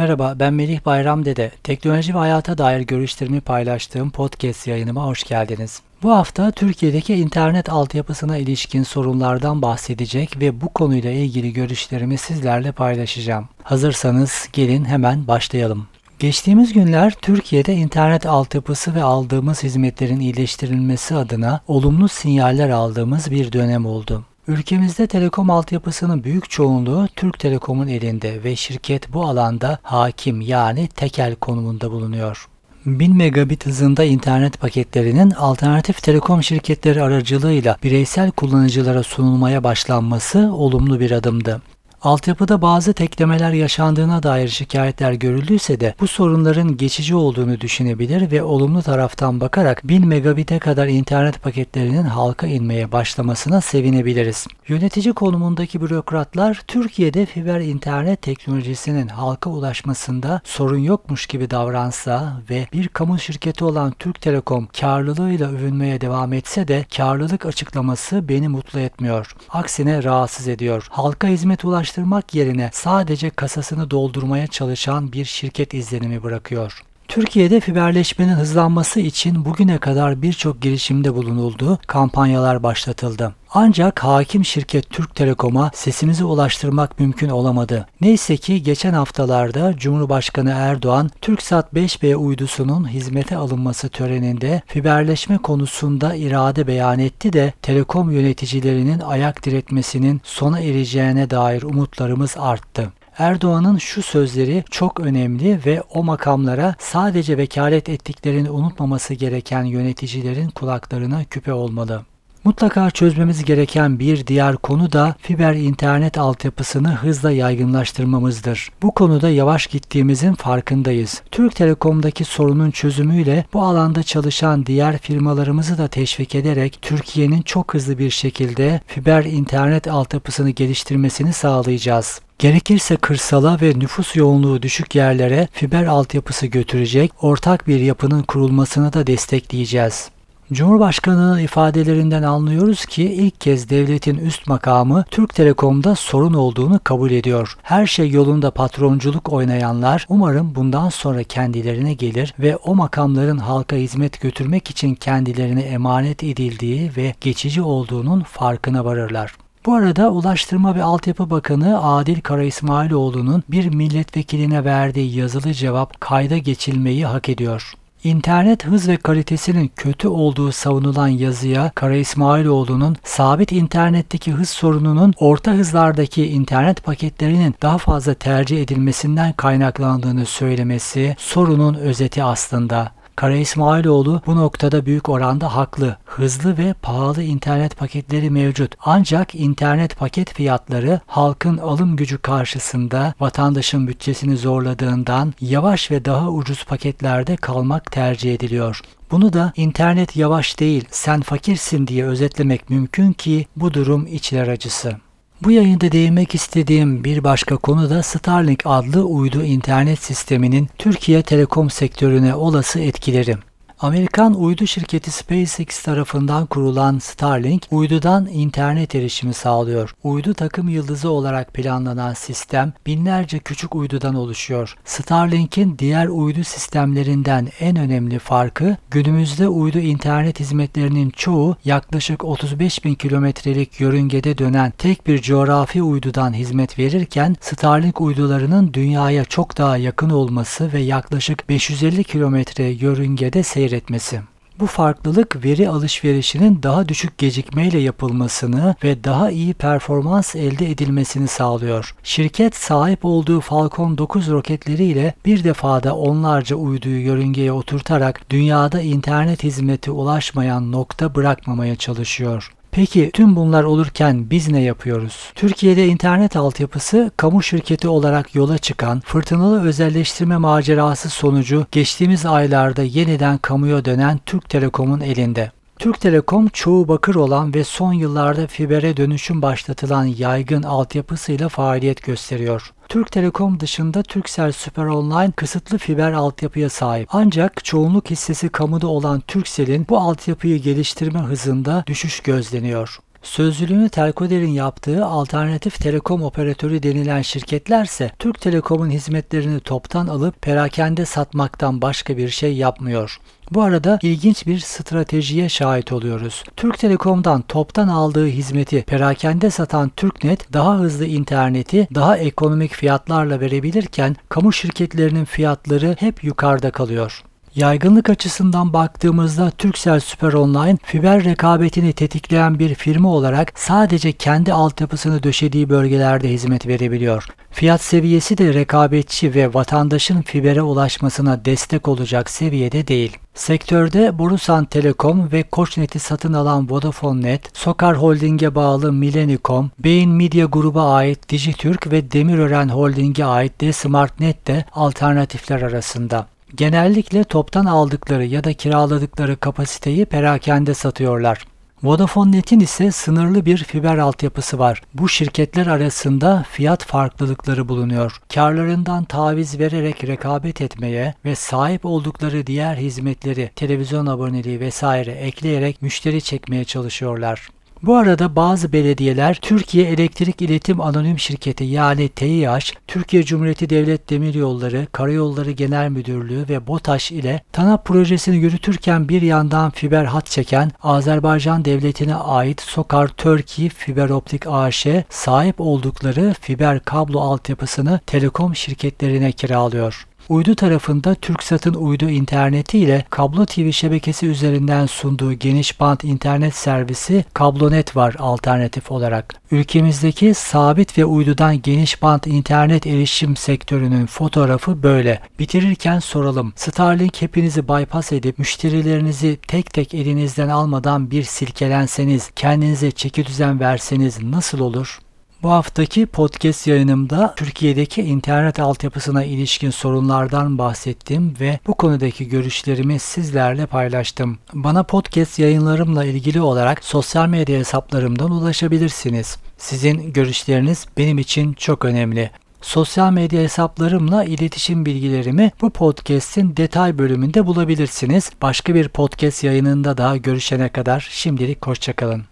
Merhaba, ben Melih Bayram Dede. Teknoloji ve hayata dair görüşlerimi paylaştığım podcast yayınıma hoş geldiniz. Bu hafta Türkiye'deki internet altyapısına ilişkin sorunlardan bahsedecek ve bu konuyla ilgili görüşlerimi sizlerle paylaşacağım. Hazırsanız gelin hemen başlayalım. Geçtiğimiz günler Türkiye'de internet altyapısı ve aldığımız hizmetlerin iyileştirilmesi adına olumlu sinyaller aldığımız bir dönem oldu. Ülkemizde telekom altyapısının büyük çoğunluğu Türk Telekom'un elinde ve şirket bu alanda hakim yani tekel konumunda bulunuyor. 1000 megabit hızında internet paketlerinin alternatif telekom şirketleri aracılığıyla bireysel kullanıcılara sunulmaya başlanması olumlu bir adımdı. Altyapıda bazı teklemeler yaşandığına dair şikayetler görüldüyse de bu sorunların geçici olduğunu düşünebilir ve olumlu taraftan bakarak 1000 megabit'e kadar internet paketlerinin halka inmeye başlamasına sevinebiliriz. Yönetici konumundaki bürokratlar Türkiye'de fiber internet teknolojisinin halka ulaşmasında sorun yokmuş gibi davransa ve bir kamu şirketi olan Türk Telekom karlılığıyla övünmeye devam etse de karlılık açıklaması beni mutlu etmiyor. Aksine rahatsız ediyor. Halka hizmet ulaş ulaştırmak yerine sadece kasasını doldurmaya çalışan bir şirket izlenimi bırakıyor. Türkiye'de fiberleşmenin hızlanması için bugüne kadar birçok girişimde bulunuldu, kampanyalar başlatıldı. Ancak hakim şirket Türk Telekom'a sesimizi ulaştırmak mümkün olamadı. Neyse ki geçen haftalarda Cumhurbaşkanı Erdoğan, TürkSat 5B uydusunun hizmete alınması töreninde fiberleşme konusunda irade beyan etti de telekom yöneticilerinin ayak diretmesinin sona ereceğine dair umutlarımız arttı. Erdoğan'ın şu sözleri çok önemli ve o makamlara sadece vekalet ettiklerini unutmaması gereken yöneticilerin kulaklarına küpe olmalı. Mutlaka çözmemiz gereken bir diğer konu da fiber internet altyapısını hızla yaygınlaştırmamızdır. Bu konuda yavaş gittiğimizin farkındayız. Türk Telekom'daki sorunun çözümüyle bu alanda çalışan diğer firmalarımızı da teşvik ederek Türkiye'nin çok hızlı bir şekilde fiber internet altyapısını geliştirmesini sağlayacağız. Gerekirse kırsala ve nüfus yoğunluğu düşük yerlere fiber altyapısı götürecek ortak bir yapının kurulmasını da destekleyeceğiz. Cumhurbaşkanı ifadelerinden anlıyoruz ki ilk kez devletin üst makamı Türk Telekom'da sorun olduğunu kabul ediyor. Her şey yolunda patronculuk oynayanlar umarım bundan sonra kendilerine gelir ve o makamların halka hizmet götürmek için kendilerine emanet edildiği ve geçici olduğunun farkına varırlar. Bu arada Ulaştırma ve Altyapı Bakanı Adil Kara İsmailoğlu'nun bir milletvekiline verdiği yazılı cevap kayda geçilmeyi hak ediyor. İnternet hız ve kalitesinin kötü olduğu savunulan yazıya Kara İsmailoğlu'nun sabit internetteki hız sorununun orta hızlardaki internet paketlerinin daha fazla tercih edilmesinden kaynaklandığını söylemesi sorunun özeti aslında. Kara İsmailoğlu bu noktada büyük oranda haklı. Hızlı ve pahalı internet paketleri mevcut. Ancak internet paket fiyatları halkın alım gücü karşısında vatandaşın bütçesini zorladığından yavaş ve daha ucuz paketlerde kalmak tercih ediliyor. Bunu da internet yavaş değil, sen fakirsin diye özetlemek mümkün ki bu durum içler acısı. Bu yayında değinmek istediğim bir başka konu da Starlink adlı uydu internet sisteminin Türkiye telekom sektörüne olası etkileri. Amerikan uydu şirketi SpaceX tarafından kurulan Starlink, uydudan internet erişimi sağlıyor. Uydu takım yıldızı olarak planlanan sistem binlerce küçük uydudan oluşuyor. Starlink'in diğer uydu sistemlerinden en önemli farkı günümüzde uydu internet hizmetlerinin çoğu yaklaşık 35 bin kilometrelik yörüngede dönen tek bir coğrafi uydudan hizmet verirken Starlink uydularının dünyaya çok daha yakın olması ve yaklaşık 550 kilometre yörüngede seyretmesi seyretmesi. Bu farklılık veri alışverişinin daha düşük gecikmeyle yapılmasını ve daha iyi performans elde edilmesini sağlıyor. Şirket sahip olduğu Falcon 9 roketleriyle bir defada onlarca uyduyu yörüngeye oturtarak dünyada internet hizmeti ulaşmayan nokta bırakmamaya çalışıyor. Peki tüm bunlar olurken biz ne yapıyoruz? Türkiye'de internet altyapısı kamu şirketi olarak yola çıkan fırtınalı özelleştirme macerası sonucu geçtiğimiz aylarda yeniden kamuya dönen Türk Telekom'un elinde. Türk Telekom çoğu bakır olan ve son yıllarda fibere dönüşüm başlatılan yaygın altyapısıyla faaliyet gösteriyor. Türk Telekom dışında Turkcell Super Online kısıtlı fiber altyapıya sahip. Ancak çoğunluk hissesi kamuda olan Turkcell'in bu altyapıyı geliştirme hızında düşüş gözleniyor. Sözcülüğünü Telkoder'in yaptığı alternatif telekom operatörü denilen şirketlerse Türk Telekom'un hizmetlerini toptan alıp perakende satmaktan başka bir şey yapmıyor. Bu arada ilginç bir stratejiye şahit oluyoruz. Türk Telekom'dan toptan aldığı hizmeti perakende satan Türknet daha hızlı interneti daha ekonomik fiyatlarla verebilirken kamu şirketlerinin fiyatları hep yukarıda kalıyor. Yaygınlık açısından baktığımızda Turkcell Süper Online fiber rekabetini tetikleyen bir firma olarak sadece kendi altyapısını döşediği bölgelerde hizmet verebiliyor. Fiyat seviyesi de rekabetçi ve vatandaşın fibere ulaşmasına destek olacak seviyede değil. Sektörde Borusan Telekom ve Koçnet'i satın alan Vodafone Net, Sokar Holding'e bağlı Millennicom, Beyin Media Gruba ait Dijitürk ve Demirören Holding'e ait D-Smart Net de alternatifler arasında. Genellikle toptan aldıkları ya da kiraladıkları kapasiteyi perakende satıyorlar. Vodafone Net'in ise sınırlı bir fiber altyapısı var. Bu şirketler arasında fiyat farklılıkları bulunuyor. Karlarından taviz vererek rekabet etmeye ve sahip oldukları diğer hizmetleri, televizyon aboneliği vesaire ekleyerek müşteri çekmeye çalışıyorlar. Bu arada bazı belediyeler Türkiye Elektrik İletim Anonim Şirketi yani TİH, Türkiye Cumhuriyeti Devlet Demiryolları, Karayolları Genel Müdürlüğü ve BOTAŞ ile TANAP projesini yürütürken bir yandan fiber hat çeken Azerbaycan Devleti'ne ait Sokar Turkey Fiber Optik AŞ sahip oldukları fiber kablo altyapısını telekom şirketlerine kiralıyor. Uydu tarafında TürkSat'ın uydu interneti ile kablo TV şebekesi üzerinden sunduğu geniş band internet servisi Kablonet var alternatif olarak. Ülkemizdeki sabit ve uydudan geniş band internet erişim sektörünün fotoğrafı böyle. Bitirirken soralım. Starlink hepinizi bypass edip müşterilerinizi tek tek elinizden almadan bir silkelenseniz, kendinize çeki düzen verseniz nasıl olur? Bu haftaki podcast yayınımda Türkiye'deki internet altyapısına ilişkin sorunlardan bahsettim ve bu konudaki görüşlerimi sizlerle paylaştım. Bana podcast yayınlarımla ilgili olarak sosyal medya hesaplarımdan ulaşabilirsiniz. Sizin görüşleriniz benim için çok önemli. Sosyal medya hesaplarımla iletişim bilgilerimi bu podcast'in detay bölümünde bulabilirsiniz. Başka bir podcast yayınında daha görüşene kadar şimdilik hoşçakalın.